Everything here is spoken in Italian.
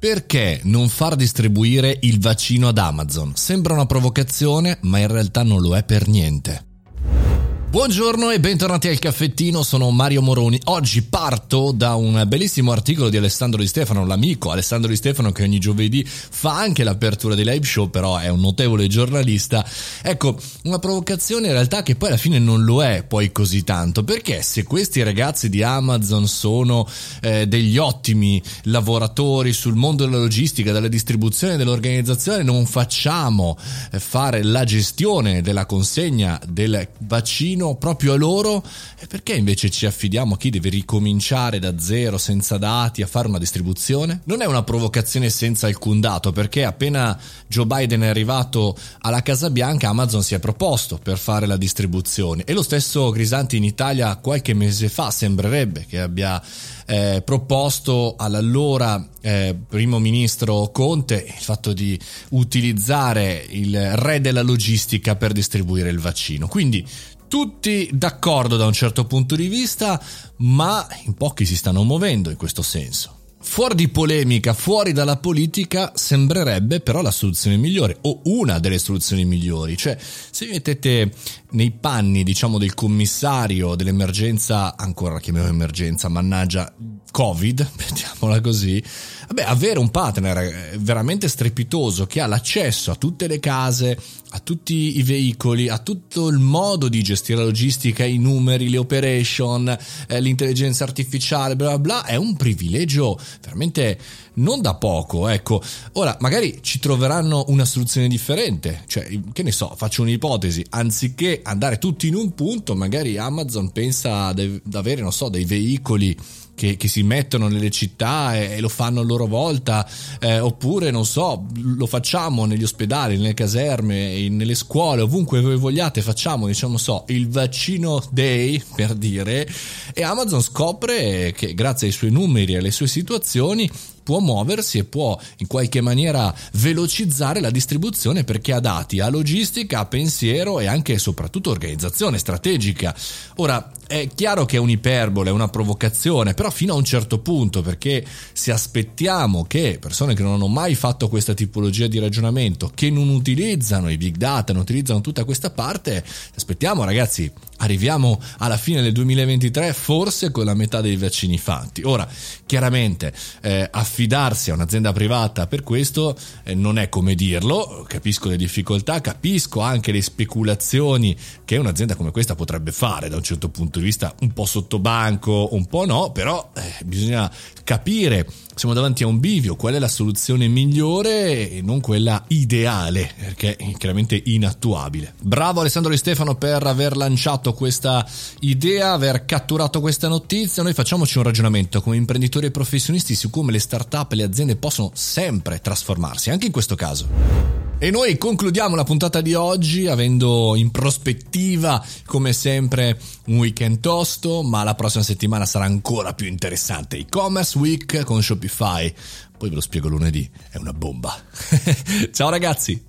Perché non far distribuire il vaccino ad Amazon? Sembra una provocazione, ma in realtà non lo è per niente. Buongiorno e bentornati al caffettino, sono Mario Moroni. Oggi parto da un bellissimo articolo di Alessandro Di Stefano, l'amico Alessandro Di Stefano che ogni giovedì fa anche l'apertura dei live show, però è un notevole giornalista. Ecco, una provocazione in realtà che poi alla fine non lo è poi così tanto, perché se questi ragazzi di Amazon sono eh, degli ottimi lavoratori sul mondo della logistica, della distribuzione, dell'organizzazione, non facciamo eh, fare la gestione della consegna del vaccino vicino proprio a loro e perché invece ci affidiamo a chi deve ricominciare da zero senza dati a fare una distribuzione? Non è una provocazione senza alcun dato perché appena Joe Biden è arrivato alla Casa Bianca Amazon si è proposto per fare la distribuzione e lo stesso Grisanti in Italia qualche mese fa sembrerebbe che abbia eh, proposto all'allora eh, primo ministro Conte il fatto di utilizzare il re della logistica per distribuire il vaccino. Quindi tutti d'accordo da un certo punto di vista, ma in pochi si stanno muovendo in questo senso. Fuori di polemica, fuori dalla politica, sembrerebbe però la soluzione migliore o una delle soluzioni migliori. Cioè, se vi mettete nei panni, diciamo, del commissario dell'emergenza, ancora la chiamiamo emergenza, mannaggia, Covid, mettiamola così, vabbè, avere un partner veramente strepitoso che ha l'accesso a tutte le case, a tutti i veicoli, a tutto il modo di gestire la logistica, i numeri, le operation, eh, l'intelligenza artificiale, bla bla bla, è un privilegio veramente non da poco, ecco. Ora, magari ci troveranno una soluzione differente, cioè, che ne so, faccio un'ipotesi, anziché andare tutti in un punto, magari Amazon pensa ad avere, non so, dei veicoli che, che, si mettono nelle città e, e lo fanno a loro volta, eh, oppure non so, lo facciamo negli ospedali, nelle caserme, nelle scuole, ovunque voi vogliate, facciamo, diciamo, so, il vaccino day per dire, e Amazon scopre che grazie ai suoi numeri e alle sue situazioni può muoversi e può in qualche maniera velocizzare la distribuzione perché ha dati, ha logistica, ha pensiero e anche e soprattutto organizzazione strategica. Ora, è chiaro che è un'iperbole, è una provocazione, però fino a un certo punto, perché se aspettiamo che persone che non hanno mai fatto questa tipologia di ragionamento, che non utilizzano i big data, non utilizzano tutta questa parte, aspettiamo ragazzi, arriviamo alla fine del 2023 forse con la metà dei vaccini fatti. Ora, chiaramente eh, affidarsi a un'azienda privata per questo eh, non è come dirlo, capisco le difficoltà, capisco anche le speculazioni che un'azienda come questa potrebbe fare da un certo punto di vista, un po' sottobanco, un po' no, però eh, bisogna capire siamo davanti a un bivio, qual è la soluzione migliore e non quella ideale, perché è chiaramente inattuabile. Bravo Alessandro Di Stefano per aver lanciato questa idea, aver catturato questa notizia. Noi facciamoci un ragionamento come imprenditori e professionisti su come le start-up e le aziende possono sempre trasformarsi, anche in questo caso. E noi concludiamo la puntata di oggi avendo in prospettiva, come sempre, un weekend tosto, ma la prossima settimana sarà ancora più interessante. E-commerce week con Shopify. Poi ve lo spiego lunedì, è una bomba. Ciao ragazzi!